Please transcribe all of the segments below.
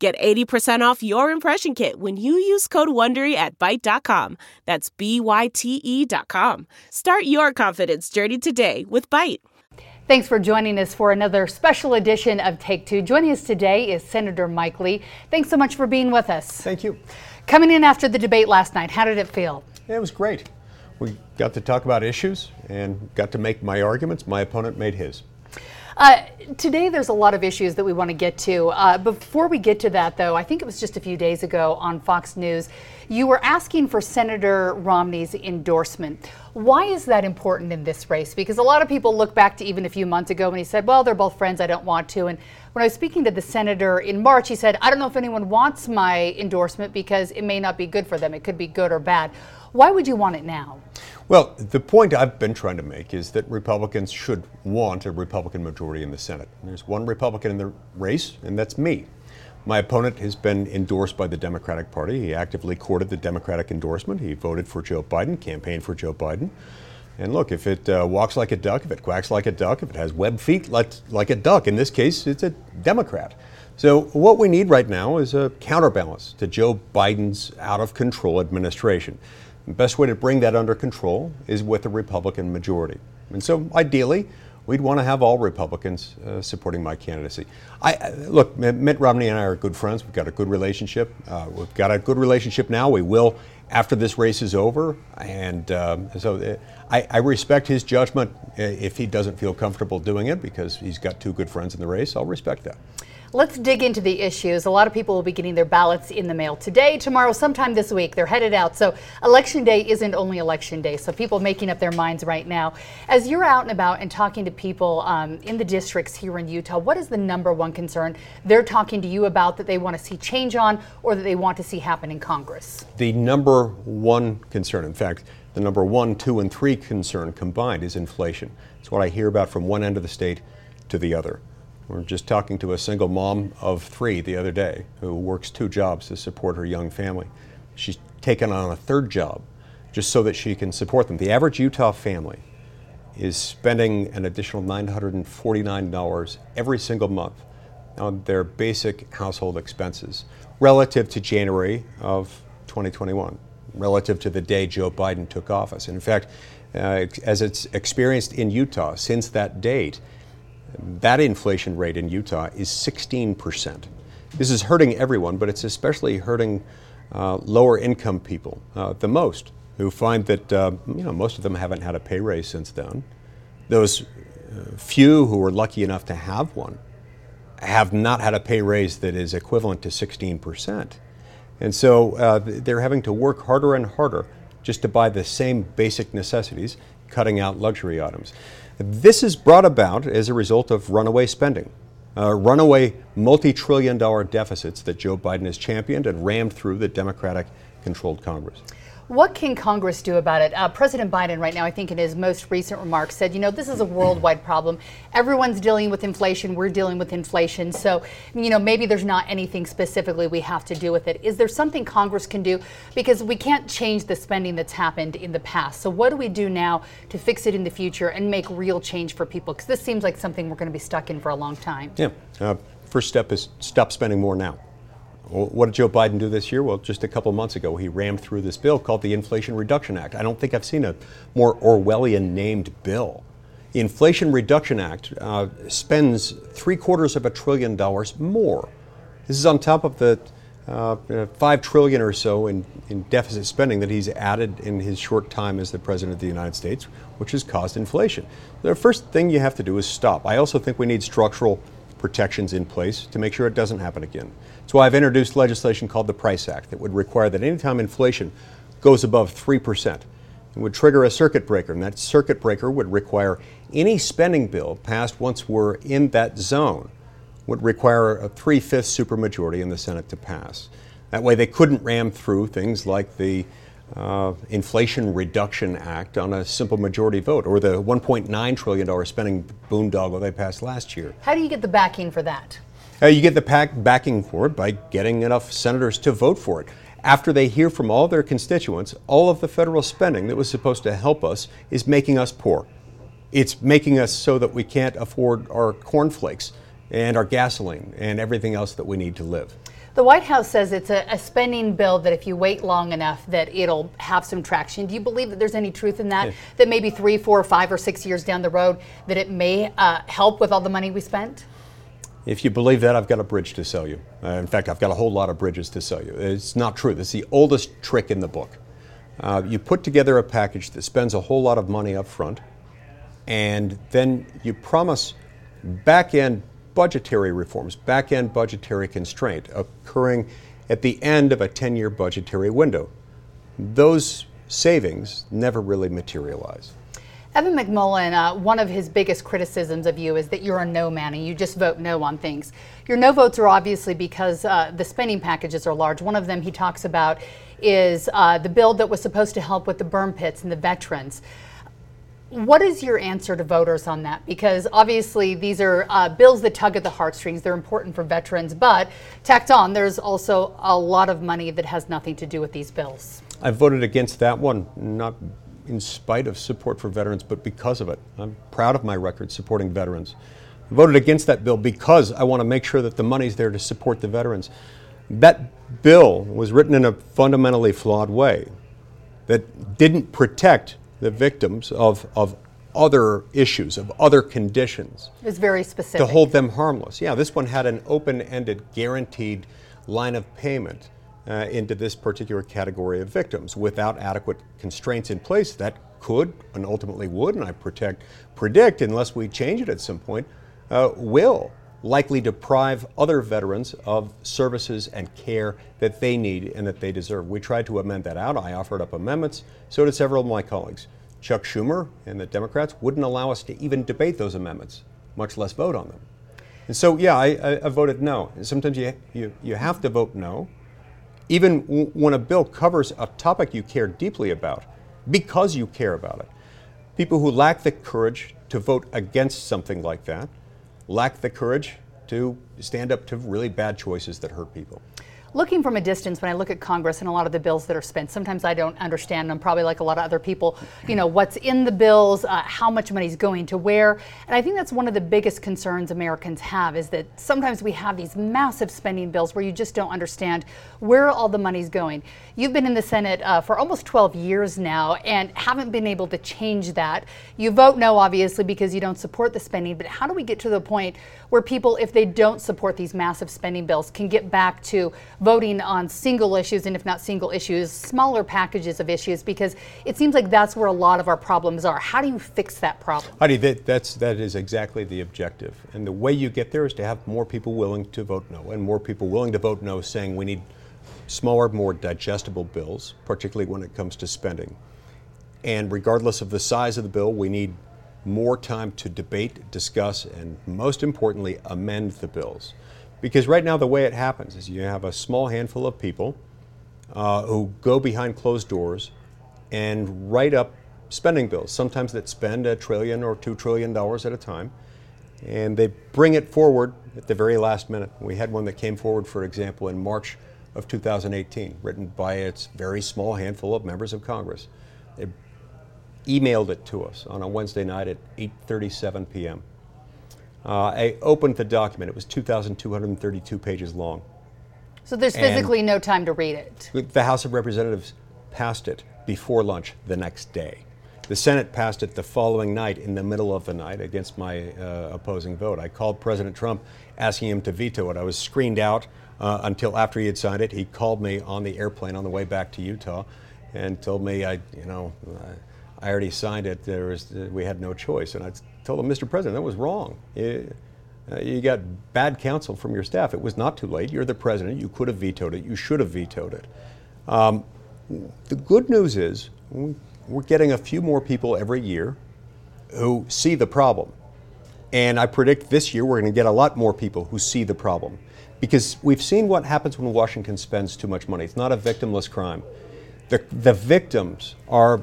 Get 80% off your impression kit when you use code WONDERY at Byte.com. That's B-Y-T-E dot com. Start your confidence journey today with Byte. Thanks for joining us for another special edition of Take Two. Joining us today is Senator Mike Lee. Thanks so much for being with us. Thank you. Coming in after the debate last night, how did it feel? It was great. We got to talk about issues and got to make my arguments. My opponent made his. Uh, today, there's a lot of issues that we want to get to. Uh, before we get to that, though, I think it was just a few days ago on Fox News, you were asking for Senator Romney's endorsement. Why is that important in this race? Because a lot of people look back to even a few months ago when he said, well, they're both friends, I don't want to. And when I was speaking to the senator in March, he said, I don't know if anyone wants my endorsement because it may not be good for them. It could be good or bad. Why would you want it now? Well, the point I've been trying to make is that Republicans should want a Republican majority in the Senate. There's one Republican in the race, and that's me. My opponent has been endorsed by the Democratic Party. He actively courted the Democratic endorsement. He voted for Joe Biden, campaigned for Joe Biden. And look, if it uh, walks like a duck, if it quacks like a duck, if it has web feet like, like a duck, in this case, it's a Democrat. So, what we need right now is a counterbalance to Joe Biden's out of control administration. The best way to bring that under control is with a Republican majority. And so, ideally, we'd want to have all Republicans uh, supporting my candidacy. I look, Mitt Romney and I are good friends. We've got a good relationship. Uh, we've got a good relationship now. We will after this race is over. And um, so, uh, I, I, respect his judgment. Uh, if he doesn't feel comfortable doing it because he's got two good friends in the race, I'll respect that. Let's dig into the issues. A lot of people will be getting their ballots in the mail today, tomorrow, sometime this week. They're headed out. So, election day isn't only election day. So, people making up their minds right now. As you're out and about and talking to people um, in the districts here in Utah, what is the number one concern they're talking to you about that they want to see change on or that they want to see happen in Congress? The number one concern, in fact, the number one, two, and three concern combined is inflation. It's what I hear about from one end of the state to the other. We're just talking to a single mom of three the other day who works two jobs to support her young family. She's taken on a third job just so that she can support them. The average Utah family is spending an additional $949 every single month on their basic household expenses relative to January of 2021, relative to the day Joe Biden took office. And in fact, uh, as it's experienced in Utah since that date, that inflation rate in Utah is 16%. This is hurting everyone, but it's especially hurting uh, lower income people uh, the most, who find that uh, you know most of them haven't had a pay raise since then. Those uh, few who were lucky enough to have one have not had a pay raise that is equivalent to 16%. And so uh, they're having to work harder and harder just to buy the same basic necessities, cutting out luxury items. This is brought about as a result of runaway spending, uh, runaway multi trillion dollar deficits that Joe Biden has championed and rammed through the Democratic controlled Congress. What can Congress do about it? Uh, President Biden, right now, I think in his most recent remarks, said, you know, this is a worldwide problem. Everyone's dealing with inflation. We're dealing with inflation. So, you know, maybe there's not anything specifically we have to do with it. Is there something Congress can do? Because we can't change the spending that's happened in the past. So, what do we do now to fix it in the future and make real change for people? Because this seems like something we're going to be stuck in for a long time. Yeah. Uh, first step is stop spending more now. Well, what did Joe Biden do this year? Well, just a couple months ago, he rammed through this bill called the Inflation Reduction Act. I don't think I've seen a more Orwellian named bill. The Inflation Reduction Act uh, spends three quarters of a trillion dollars more. This is on top of the uh, five trillion or so in, in deficit spending that he's added in his short time as the president of the United States, which has caused inflation. The first thing you have to do is stop. I also think we need structural protections in place to make sure it doesn't happen again. That's why I've introduced legislation called the Price Act that would require that anytime inflation goes above 3%, it would trigger a circuit breaker, and that circuit breaker would require any spending bill passed once we're in that zone would require a three-fifths supermajority in the Senate to pass. That way, they couldn't ram through things like the uh, Inflation Reduction Act on a simple majority vote or the $1.9 trillion spending boondoggle they passed last year. How do you get the backing for that? Uh, you get the pack backing for it by getting enough senators to vote for it. After they hear from all their constituents, all of the federal spending that was supposed to help us is making us poor. It's making us so that we can't afford our cornflakes and our gasoline and everything else that we need to live. The White House says it's a, a, spending bill that if you wait long enough that it'll have some traction. Do you believe that there's any truth in that? Yeah. That maybe three, four, five, or six years down the road that it may uh, help with all the money we spent? If you believe that, I've got a bridge to sell you. Uh, in fact, I've got a whole lot of bridges to sell you. It's not true. Is the oldest trick in the book. Uh, you put together a package that spends a whole lot of money up front, and then you promise back end budgetary reforms, back end budgetary constraint occurring at the end of a 10 year budgetary window. Those savings never really materialize. Evan McMullin, uh, one of his biggest criticisms of you is that you're a no man and you just vote no on things. Your no votes are obviously because uh, the spending packages are large. One of them he talks about is uh, the bill that was supposed to help with the burn pits and the veterans. What is your answer to voters on that? Because obviously these are uh, bills that tug at the heartstrings. They're important for veterans, but tacked on, there's also a lot of money that has nothing to do with these bills. I voted against that one, not in spite of support for veterans, but because of it. I'm proud of my record supporting veterans. I voted against that bill because I want to make sure that the money's there to support the veterans. That bill was written in a fundamentally flawed way that didn't protect the victims of, of other issues, of other conditions. It's very specific. To hold them harmless. Yeah, this one had an open ended, guaranteed line of payment uh, into this particular category of victims without adequate constraints in place that could and ultimately would, and I protect, predict, unless we change it at some point, uh, will likely deprive other veterans of services and care that they need and that they deserve. We tried to amend that out. I offered up amendments. So did several of my colleagues. Chuck Schumer and the Democrats wouldn't allow us to even debate those amendments, much less vote on them. And so, yeah, I, I, I voted no. And sometimes you, you, you have to vote no, even w- when a bill covers a topic you care deeply about, because you care about it. People who lack the courage to vote against something like that lack the courage to stand up to really bad choices that hurt people looking from a distance when I look at Congress and a lot of the bills that are spent, sometimes I don't understand them, probably like a lot of other people, you know, what's in the bills, uh, how much money is going to where. And I think that's one of the biggest concerns Americans have is that sometimes we have these massive spending bills where you just don't understand where all the money's going. You've been in the Senate uh, for almost 12 years now and haven't been able to change that. You vote no, obviously, because you don't support the spending, but how do we get to the point where people, if they don't support these massive spending bills, can get back to voting on single issues, and if not single issues, smaller packages of issues, because it seems like that's where a lot of our problems are. How do you fix that problem? Heidi, that, that's, that is exactly the objective. And the way you get there is to have more people willing to vote no, and more people willing to vote no saying we need smaller, more digestible bills, particularly when it comes to spending. And regardless of the size of the bill, we need more time to debate, discuss, and most importantly, amend the bills. Because right now, the way it happens is you have a small handful of people uh, who go behind closed doors and write up spending bills, sometimes that spend a trillion or two trillion dollars at a time, and they bring it forward at the very last minute. We had one that came forward, for example, in March of 2018, written by its very small handful of members of Congress. They emailed it to us on a Wednesday night at 8:37 p.m. Uh, I opened the document. It was 2,232 pages long. So there's physically and no time to read it. The House of Representatives passed it before lunch the next day. The Senate passed it the following night in the middle of the night against my uh, opposing vote. I called President Trump asking him to veto it. I was screened out uh, until after he had signed it. He called me on the airplane on the way back to Utah and told me I, you know, I already signed it. There was, we had no choice. And I told him, Mr. President, that was wrong. You, uh, you got bad counsel from your staff. It was not too late. You're the president. You could have vetoed it. You should have vetoed it. Um, the good news is we're getting a few more people every year who see the problem. And I predict this year we're going to get a lot more people who see the problem. Because we've seen what happens when Washington spends too much money. It's not a victimless crime. The, the victims are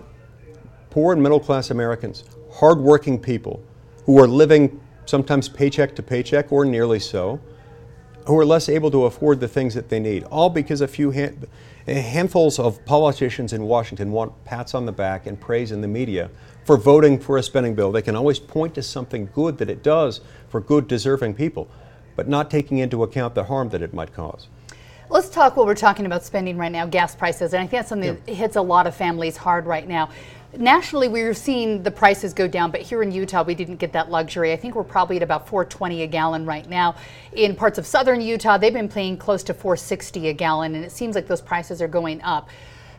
poor and middle class Americans, hardworking people who are living sometimes paycheck to paycheck or nearly so, who are less able to afford the things that they need, all because a few hand, handfuls of politicians in Washington want pats on the back and praise in the media for voting for a spending bill. They can always point to something good that it does for good, deserving people, but not taking into account the harm that it might cause. Let's talk what we're talking about spending right now, gas prices. And I think that's something yeah. that hits a lot of families hard right now. Nationally, we are seeing the prices go down, but here in Utah, we didn't get that luxury. I think we're probably at about 420 a gallon right now. In parts of southern Utah, they've been paying close to 460 a gallon, and it seems like those prices are going up.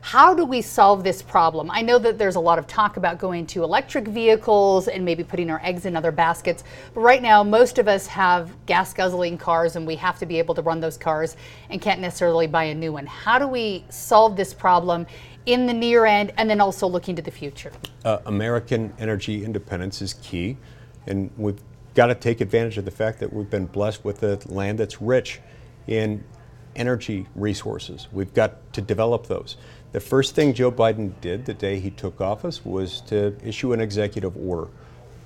How do we solve this problem? I know that there's a lot of talk about going to electric vehicles and maybe putting our eggs in other baskets, but right now most of us have gas guzzling cars and we have to be able to run those cars and can't necessarily buy a new one. How do we solve this problem in the near end and then also looking to the future? Uh, American energy independence is key, and we've got to take advantage of the fact that we've been blessed with a land that's rich in energy resources. We've got to develop those. The first thing Joe Biden did the day he took office was to issue an executive order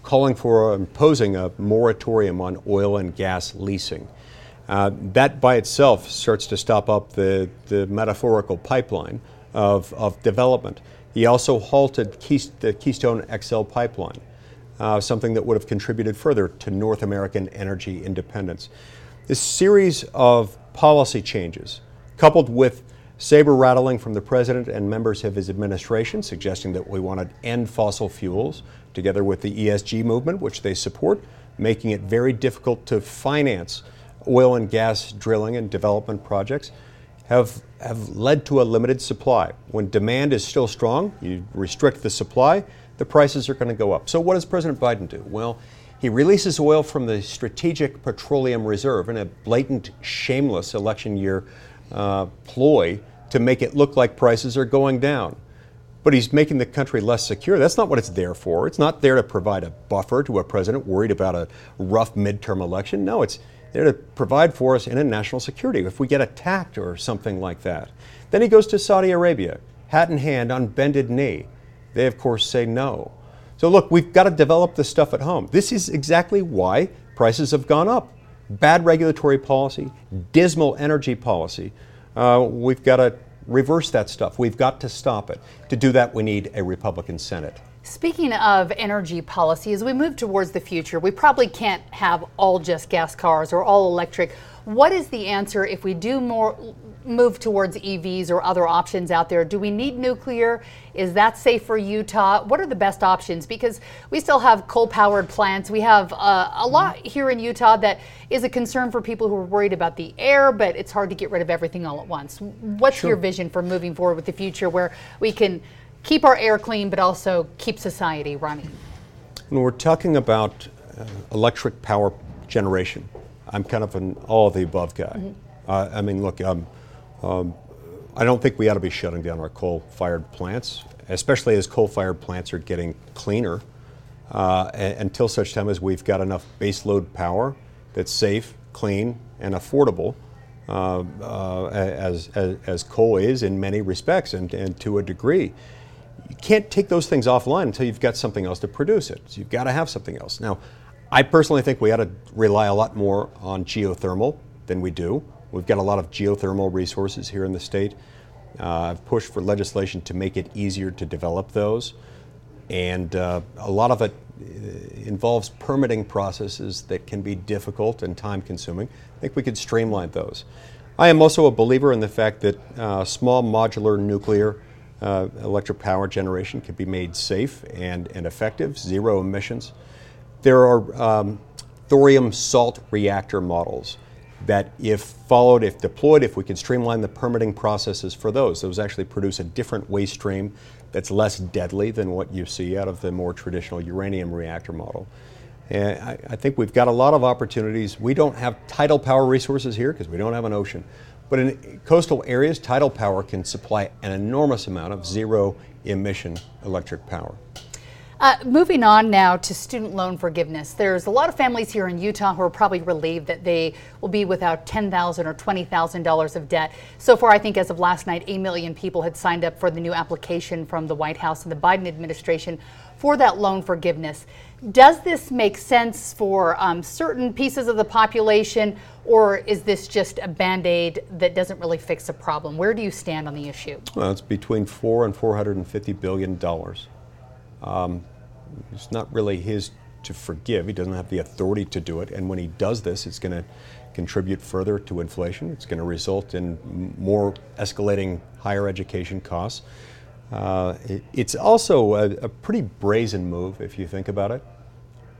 calling for imposing a moratorium on oil and gas leasing. Uh, that by itself starts to stop up the, the metaphorical pipeline of, of development. He also halted the Keystone XL pipeline, uh, something that would have contributed further to North American energy independence. This series of policy changes, coupled with saber rattling from the president and members of his administration, suggesting that we want to end fossil fuels, together with the ESG movement, which they support, making it very difficult to finance oil and gas drilling and development projects, have, have led to a limited supply. When demand is still strong, you restrict the supply, the prices are going to go up. So, what does President Biden do? Well, he releases oil from the Strategic Petroleum Reserve in a blatant, shameless election year uh, ploy to make it look like prices are going down. But he's making the country less secure. That's not what it's there for. It's not there to provide a buffer to a president worried about a rough midterm election. No, it's there to provide for us in a national security if we get attacked or something like that. Then he goes to Saudi Arabia, hat in hand on bended knee. They, of course, say no. So, look, we've got to develop this stuff at home. This is exactly why prices have gone up. Bad regulatory policy, dismal energy policy, uh, we've got to reverse that stuff. We've got to stop it. To do that, we need a Republican Senate. Speaking of energy policy, as we move towards the future, we probably can't have all just gas cars or all electric. What is the answer if we do more move towards EVs or other options out there? Do we need nuclear? Is that safe for Utah? What are the best options? Because we still have coal powered plants. We have uh, a lot here in Utah that is a concern for people who are worried about the air, but it's hard to get rid of everything all at once. What's sure. your vision for moving forward with the future where we can keep our air clean but also keep society running? When we're talking about uh, electric power generation, I'm kind of an all of the above guy. Mm-hmm. Uh, I mean, look, um, um, I don't think we ought to be shutting down our coal-fired plants, especially as coal-fired plants are getting cleaner. Uh, until such time as we've got enough baseload power that's safe, clean, and affordable, uh, uh, as, as, as, coal is in many respects and, and to a degree. You can't take those things offline until you've got something else to produce it. So you've got to have something else. Now, I personally think we ought to rely a lot more on geothermal than we do. We've got a lot of geothermal resources here in the state. Uh, I've pushed for legislation to make it easier to develop those. And uh, a lot of it uh, involves permitting processes that can be difficult and time consuming. I think we could streamline those. I am also a believer in the fact that uh, small modular nuclear uh, electric power generation can be made safe and, and effective, zero emissions. There are um, thorium salt reactor models that, if followed, if deployed, if we can streamline the permitting processes for those, those actually produce a different waste stream that's less deadly than what you see out of the more traditional uranium reactor model. And I, I think we've got a lot of opportunities. We don't have tidal power resources here because we don't have an ocean. But in coastal areas, tidal power can supply an enormous amount of zero emission electric power. Uh, moving on now to student loan forgiveness. There's a lot of families here in Utah who are probably relieved that they will be without 10,000 or $20,000 of debt. So far, I think as of last night, 8 million people had signed up for the new application from the White House and the Biden administration for that loan forgiveness. Does this make sense for um, certain pieces of the population, or is this just a band aid that doesn't really fix a problem? Where do you stand on the issue? Well, it's between four and 450 billion dollars. Um, it's not really his to forgive. He doesn't have the authority to do it. And when he does this, it's going to contribute further to inflation. It's going to result in more escalating higher education costs. Uh, it, it's also a, a, pretty brazen move if you think about it.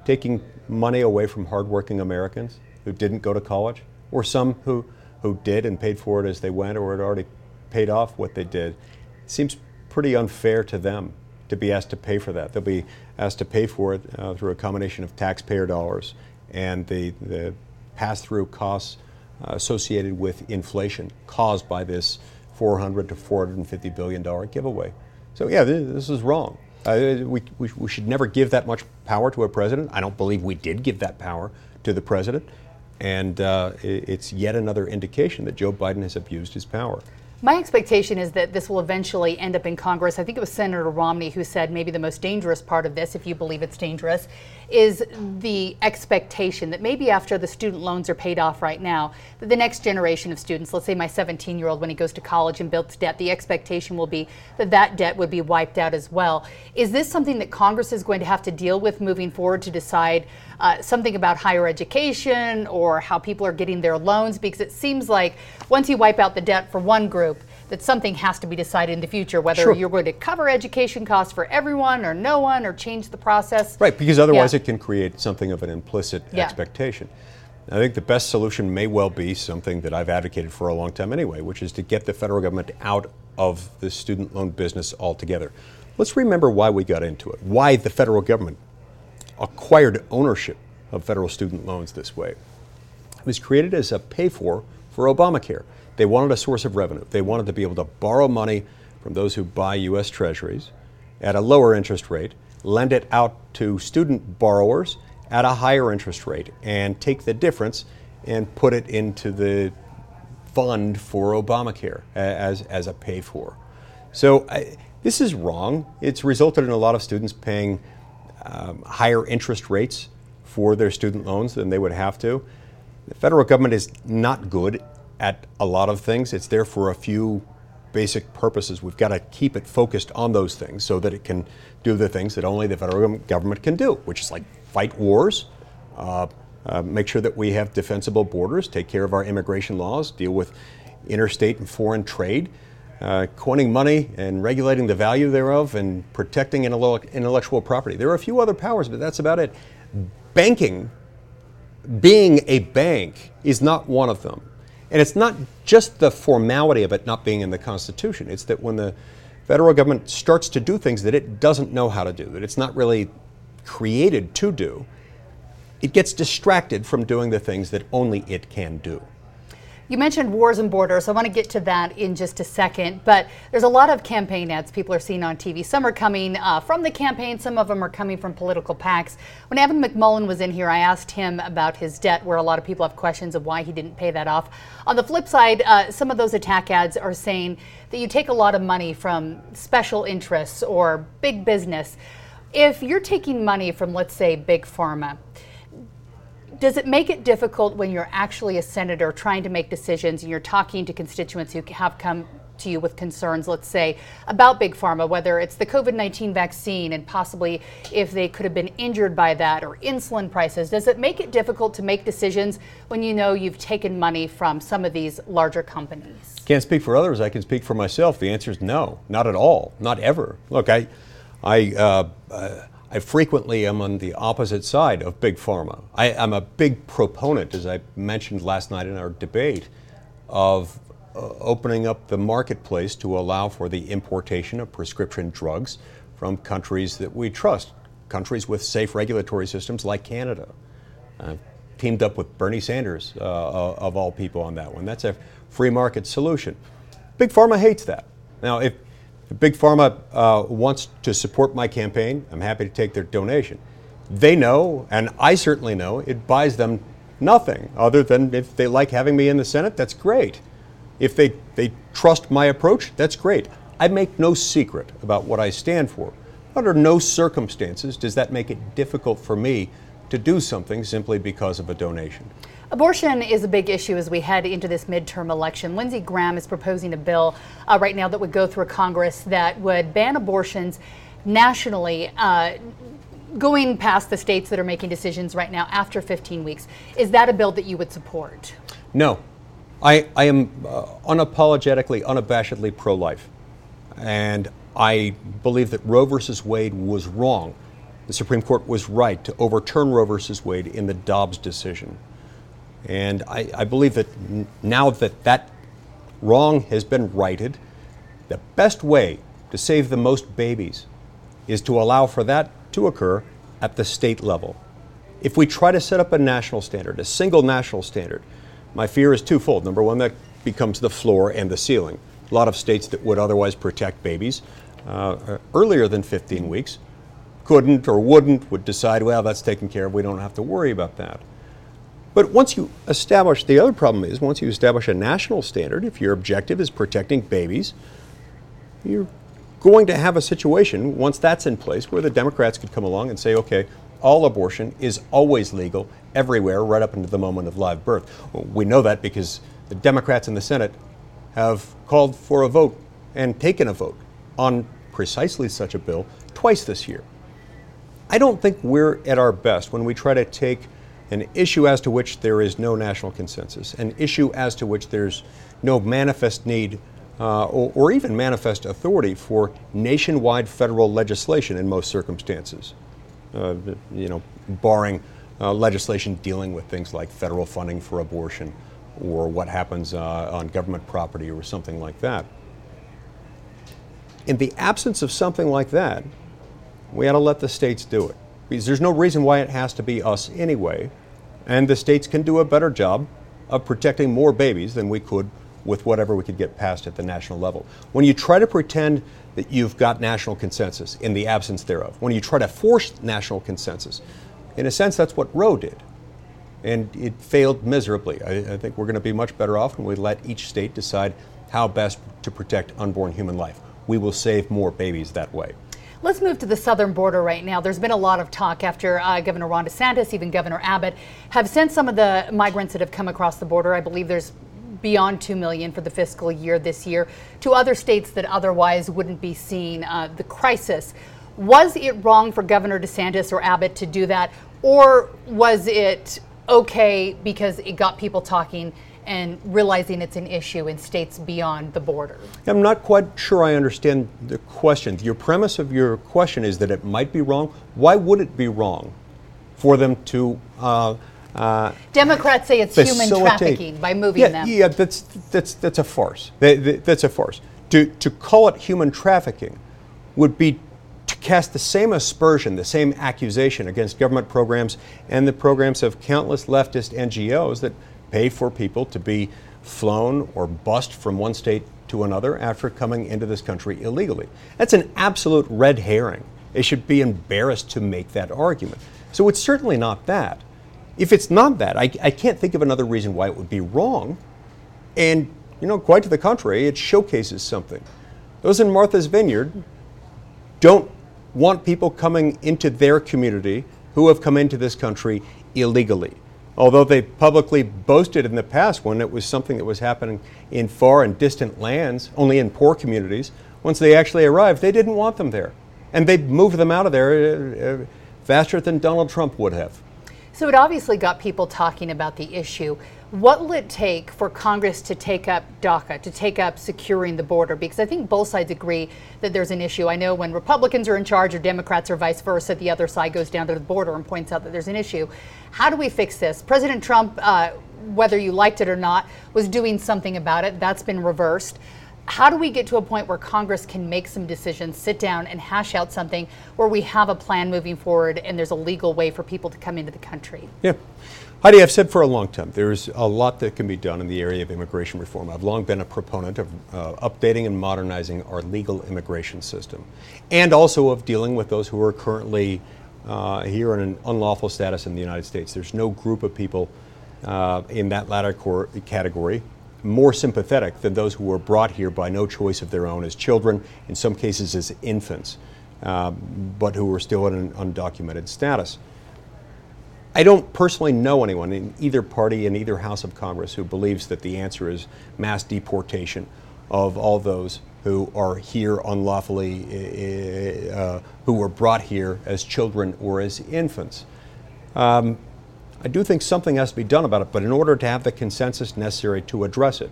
Taking money away from hardworking Americans who didn't go to college, or some who, who did and paid for it as they went or had already paid off what they did, seems pretty unfair to them to be asked to pay for that. They'll be asked to pay for it uh, through a combination of taxpayer dollars and the, the pass through costs uh, associated with inflation caused by this 400 to 450 billion dollar giveaway. So yeah, this, is wrong. Uh, we, we, we, should never give that much power to a president. I don't believe we did give that power to the president. And uh, it, it's yet another indication that Joe Biden has abused his power. My expectation is that this will eventually end up in Congress. I think it was Senator Romney who said maybe the most dangerous part of this, if you believe it's dangerous, is the expectation that maybe after the student loans are paid off right now, that the next generation of students, let's say my 17 year old when he goes to college and builds debt, the expectation will be that that debt would be wiped out as well. Is this something that Congress is going to have to deal with moving forward to decide uh, something about higher education or how people are getting their loans? Because it seems like once you wipe out the debt for one group, that something has to be decided in the future, whether sure. you're going to cover education costs for everyone or no one or change the process. Right, because otherwise yeah. it can create something of an implicit yeah. expectation. I think the best solution may well be something that I've advocated for a long time anyway, which is to get the federal government out of the student loan business altogether. Let's remember why we got into it, why the federal government acquired ownership of federal student loans this way. It was created as a pay for for Obamacare. They wanted a source of revenue. They wanted to be able to borrow money from those who buy U.S. Treasuries at a lower interest rate, lend it out to student borrowers at a higher interest rate, and take the difference and put it into the fund for Obamacare as, as a pay for. So I, this is wrong. It's resulted in a lot of students paying um, higher interest rates for their student loans than they would have to. The federal government is not good at a lot of things. It's there for a few basic purposes. We've got to keep it focused on those things so that it can do the things that only the federal government can do, which is like fight wars, uh, uh, make sure that we have defensible borders, take care of our immigration laws, deal with interstate and foreign trade, uh, coining money and regulating the value thereof, and protecting intellectual property. There are a few other powers, but that's about it. Banking, being a bank, is not one of them. And it's not just the formality of it not being in the Constitution, it's that when the federal government starts to do things that it doesn't know how to do, that it's not really created to do, it gets distracted from doing the things that only it can do. You mentioned wars and borders. I want to get to that in just a second. But there's a lot of campaign ads people are seeing on TV. Some are coming uh, from the campaign, some of them are coming from political PACs. When Evan McMullin was in here, I asked him about his debt, where a lot of people have questions of why he didn't pay that off. On the flip side, uh, some of those attack ads are saying that you take a lot of money from special interests or big business. If you're taking money from, let's say, Big Pharma, does it make it difficult when you're actually a senator trying to make decisions and you're talking to constituents who have come to you with concerns, let's say, about Big Pharma, whether it's the COVID 19 vaccine and possibly if they could have been injured by that or insulin prices? Does it make it difficult to make decisions when you know you've taken money from some of these larger companies? Can't speak for others. I can speak for myself. The answer is no, not at all, not ever. Look, I, I, uh, uh, I frequently am on the opposite side of big pharma. I, am a big proponent, as I mentioned last night in our debate, of uh, opening up the marketplace to allow for the importation of prescription drugs from countries that we trust, countries with safe regulatory systems like Canada. I've teamed up with Bernie Sanders, uh, uh of all people, on that one. That's a free market solution. Big pharma hates that. Now, if If Big Pharma uh, wants to support my campaign, I'm happy to take their donation. They know, and I certainly know, it buys them nothing other than if they like having me in the Senate, that's great. If they, they trust my approach, that's great. I make no secret about what I stand for. Under no circumstances does that make it difficult for me to do something simply because of a donation. Abortion is a big issue as we head into this midterm election. Lindsey Graham is proposing a bill uh, right now that would go through Congress that would ban abortions nationally. Uh, going past the states that are making decisions right now after 15 weeks. Is that a bill that you would support? No. I, I am uh, unapologetically, unabashedly pro life. And I believe that Roe versus Wade was wrong. The Supreme Court was right to overturn Roe versus Wade in the Dobbs decision. And I, I believe that now that that wrong has been righted, the best way to save the most babies is to allow for that to occur at the state level. If we try to set up a national standard, a single national standard, my fear is twofold. Number one, that becomes the floor and the ceiling. A lot of states that would otherwise protect babies uh, earlier than 15 weeks couldn't or wouldn't, would decide, well, that's taken care of, we don't have to worry about that. But once you establish, the other problem is once you establish a national standard, if your objective is protecting babies, you're going to have a situation, once that's in place, where the Democrats could come along and say, okay, all abortion is always legal everywhere, right up into the moment of live birth. We know that because the Democrats in the Senate have called for a vote and taken a vote on precisely such a bill twice this year. I don't think we're at our best when we try to take an issue as to which there is no national consensus, an issue as to which there's no manifest need uh, or, or, even manifest authority for nationwide federal legislation in most circumstances. Uh, you know, barring uh, legislation dealing with things like federal funding for abortion or what happens uh, on government property or something like that. In the absence of something like that, we ought to let the states do it. Because there's no reason why it has to be us anyway. And the states can do a better job of protecting more babies than we could with whatever we could get passed at the national level. When you try to pretend that you've got national consensus in the absence thereof, when you try to force national consensus, in a sense, that's what Roe did. And it failed miserably. I, I think we're going to be much better off when we let each state decide how best to protect unborn human life. We will save more babies that way. Let's move to the southern border right now. There's been a lot of talk after uh, Governor Ron DeSantis, even Governor Abbott, have sent some of the migrants that have come across the border. I believe there's beyond 2 million for the fiscal year this year to other states that otherwise wouldn't be seeing uh, the crisis. Was it wrong for Governor DeSantis or Abbott to do that, or was it okay because it got people talking and realizing it's an issue in states beyond the border? I'm not quite sure I understand the question. Your premise of your question is that it might be wrong. Why would it be wrong for them to? Uh, uh, Democrats say it's human trafficking by moving yeah, them. Yeah, that's that's that's a farce. that's a farce. To to call it human trafficking would be to cast the same aspersion, the same accusation against government programs and the programs of countless leftist NGOs that pay for people to be flown or bussed from one state to another after coming into this country illegally. That's an absolute red herring. They should be embarrassed to make that argument. So it's certainly not that. If it's not that, I, I can't think of another reason why it would be wrong. And, you know, quite to the contrary, it showcases something. Those in Martha's Vineyard don't want people coming into their community who have come into this country illegally although they publicly boasted in the past when it was something that was happening in far and distant lands, only in poor communities, once they actually arrived, they didn't want them there. And they moved them out of there uh, uh, faster than Donald Trump would have. So it obviously got people talking about the issue. What will it take for Congress to take up DACA, to take up securing the border? Because I think both sides agree that there's an issue. I know when Republicans are in charge or Democrats or vice versa, the other side goes down to the border and points out that there's an issue. How do we fix this? President Trump, uh, whether you liked it or not, was doing something about it. That's been reversed how do we get to a point where Congress can make some decisions, sit down and hash out something where we have a plan moving forward and there's a legal way for people to come into the country? Yeah. Heidi, I've said for a long time, there's a lot that can be done in the area of immigration reform. I've long been a proponent of uh, updating and modernizing our legal immigration system, and also of dealing with those who are currently uh, here in an unlawful status in the United States. There's no group of people uh, in that latter cor- category more sympathetic than those who were brought here by no choice of their own as children, in some cases as infants, uh, but who were still in an undocumented status. I don't personally know anyone in either party in either House of Congress who believes that the answer is mass deportation of all those who are here unlawfully, uh, who were brought here as children or as infants. Um, I do think something has to be done about it, but in order to have the consensus necessary to address it,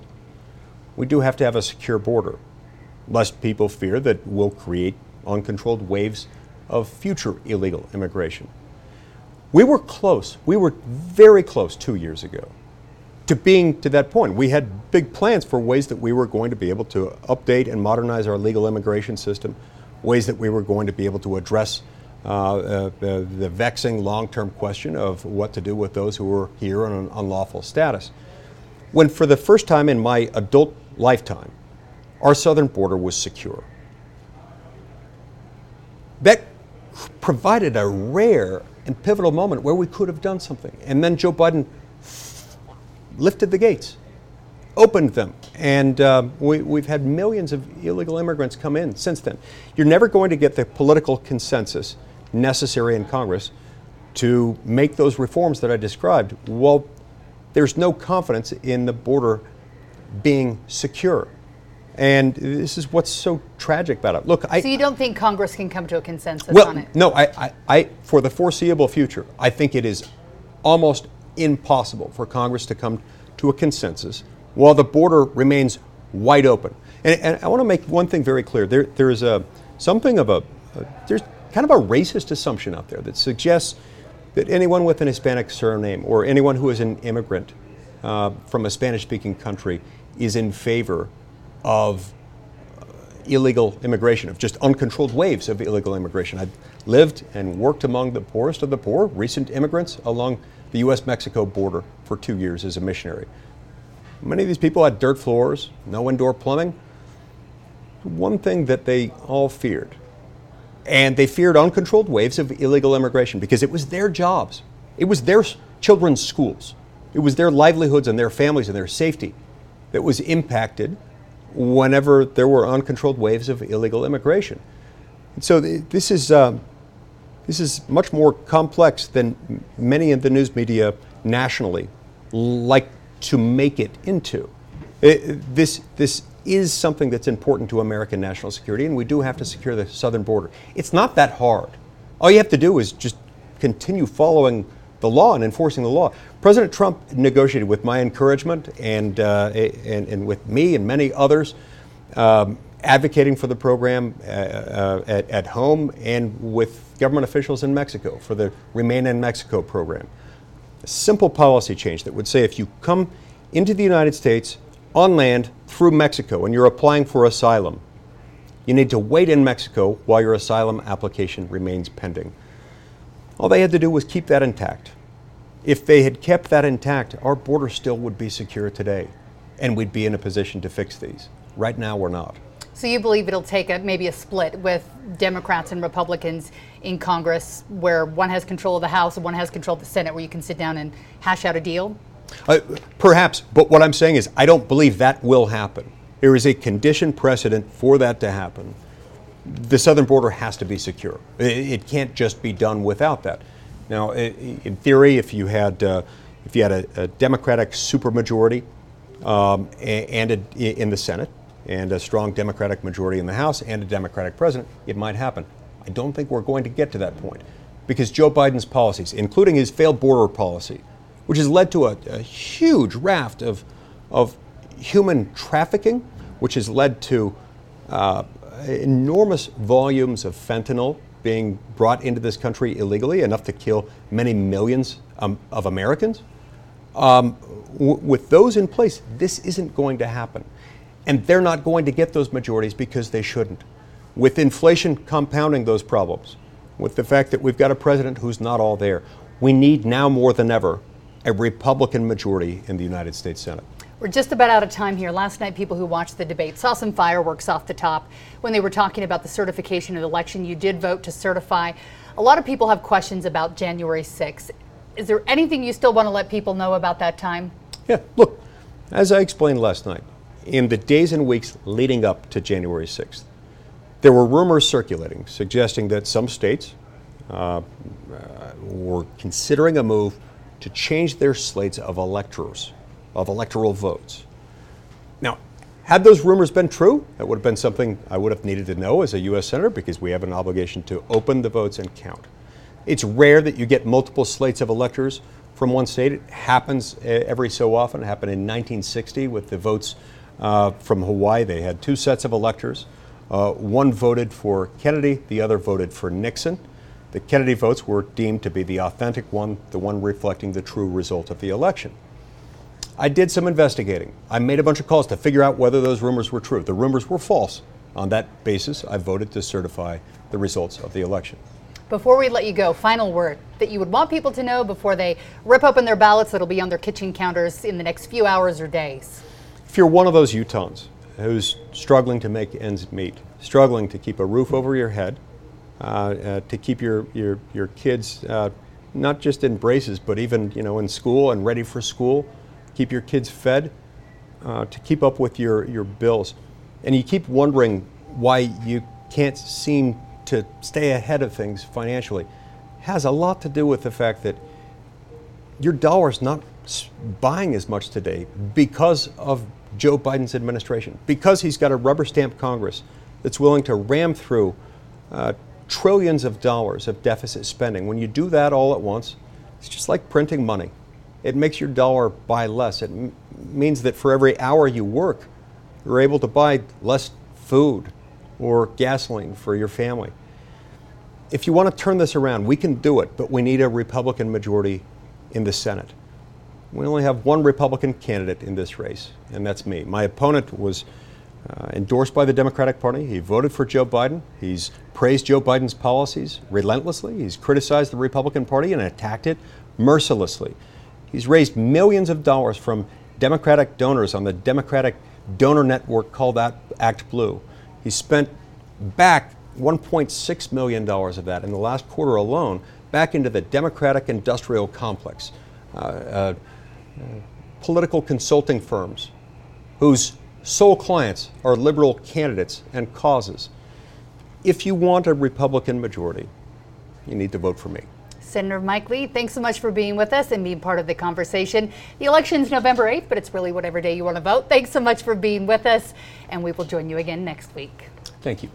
we do have to have a secure border, lest people fear that we'll create uncontrolled waves of future illegal immigration. We were close. We were very close two years ago to being to that point. We had big plans for ways that we were going to be able to update and modernize our legal immigration system, ways that we were going to be able to address the, the vexing long term question of what to do with those who were here on an unlawful status. When, for the first time in my adult lifetime, our southern border was secure. That provided a rare and pivotal moment where we could have done something. And then Joe Biden lifted the gates, opened them, and uh, we, have had millions of illegal immigrants come in since then. You're never going to get the political consensus necessary in Congress to make those reforms that I described. Well, there's no confidence in the border being secure. And this is what's so tragic about it. Look, I. So you don't think Congress can come to a consensus well, on it? No, I, I, I, for the foreseeable future, I think it is almost impossible for Congress to come to a consensus while the border remains wide open. And, and I want to make one thing very clear. There, there is a something of a, a there's kind of a racist assumption out there that suggests that anyone with an Hispanic surname or anyone who is an immigrant uh, from a Spanish-speaking country is in favor of uh, illegal immigration, of just uncontrolled waves of illegal immigration. I've lived and worked among the poorest of the poor, recent immigrants along the US Mexico border for two years as a missionary. Many of these people had dirt floors, no indoor plumbing. One thing that they all feared, and they feared uncontrolled waves of illegal immigration because it was their jobs, it was their children's schools, it was their livelihoods and their families and their safety that was impacted whenever there were uncontrolled waves of illegal immigration. And so this is, uh, this is much more complex than many of the news media nationally like to make it into. It, this, this is something that's important to American national security, and we do have to secure the southern border. It's not that hard. All you have to do is just continue following the law and enforcing the law. President Trump negotiated with my encouragement and, uh, and, and, with me and many others, um, advocating for the program uh, uh, at, at home and with government officials in Mexico for the Remain in Mexico program. A simple policy change that would say if you come into the United States on land through Mexico and you're applying for asylum, you need to wait in Mexico while your asylum application remains pending. All they had to do was keep that intact. If they had kept that intact, our border still would be secure today, and we'd be in a position to fix these. Right now, we're not. So you believe it'll take a, maybe a split with Democrats and Republicans in Congress, where one has control of the House and one has control of the Senate, where you can sit down and hash out a deal? Uh, perhaps, but what I'm saying is I don't believe that will happen. There is a condition precedent for that to happen the southern border has to be secure. It, can't just be done without that. Now, in theory, if you had uh, if you had a, a Democratic supermajority um, and a, in the Senate and a strong Democratic majority in the House and a Democratic president, it might happen. I don't think we're going to get to that point because Joe Biden's policies, including his failed border policy, which has led to a, a huge raft of, of human trafficking, which has led to uh, enormous volumes of fentanyl being brought into this country illegally, enough to kill many millions um, of Americans. Um, w- with those in place, this isn't going to happen. And they're not going to get those majorities because they shouldn't. With inflation compounding those problems, with the fact that we've got a president who's not all there, we need now more than ever a Republican majority in the United States Senate. We're just about out of time here. Last night, people who watched the debate saw some fireworks off the top when they were talking about the certification of the election. You did vote to certify. A lot of people have questions about January 6th. Is there anything you still want to let people know about that time? Yeah, look, as I explained last night, in the days and weeks leading up to January 6th, there were rumors circulating suggesting that some states uh, uh, were considering a move to change their slates of electors of electoral votes. Now, had those rumors been true, that would have been something I would have needed to know as a U.S. Senator because we have an obligation to open the votes and count. It's rare that you get multiple slates of electors from one state. It happens eh, every so often. It happened in 1960 with the votes uh, from Hawaii. They had two sets of electors. Uh, one voted for Kennedy, the other voted for Nixon. The Kennedy votes were deemed to be the authentic one, the one reflecting the true result of the election. I did some investigating. I made a bunch of calls to figure out whether those rumors were true. The rumors were false. On that basis, I voted to certify the results of the election. Before we let you go, final word that you would want people to know before they rip open their ballots that'll be on their kitchen counters in the next few hours or days. If you're one of those Utahns who's struggling to make ends meet, struggling to keep a roof over your head, to keep your, your, your kids uh, not just in braces, but even you know in school and ready for school, keep your kids fed, uh, to keep up with your, your bills. And you keep wondering why you can't seem to stay ahead of things financially. has a lot to do with the fact that your dollar's not buying as much today because of Joe Biden's administration, because he's got a rubber stamp Congress that's willing to ram through uh, trillions of dollars of deficit spending. When you do that all at once, it's just like printing money it makes your dollar buy less. It m- means that for every hour you work, you're able to buy less food or gasoline for your family. If you want to turn this around, we can do it, but we need a Republican majority in the Senate. We only have one Republican candidate in this race, and that's me. My opponent was uh, endorsed by the Democratic Party. He voted for Joe Biden. He's praised Joe Biden's policies relentlessly. He's criticized the Republican Party and attacked it mercilessly. He's raised millions of dollars from Democratic donors on the Democratic donor network called ActBlue. He spent back $1.6 million of that in the last quarter alone back into the Democratic industrial complex. Uh, uh, political consulting firms whose sole clients are liberal candidates and causes. If you want a Republican majority, you need to vote for me. Senator Mike Lee, thanks so much for being with us and being part of the conversation. The election's November 8th, but it's really whatever day you want to vote. Thanks so much for being with us, and we will join you again next week. Thank you.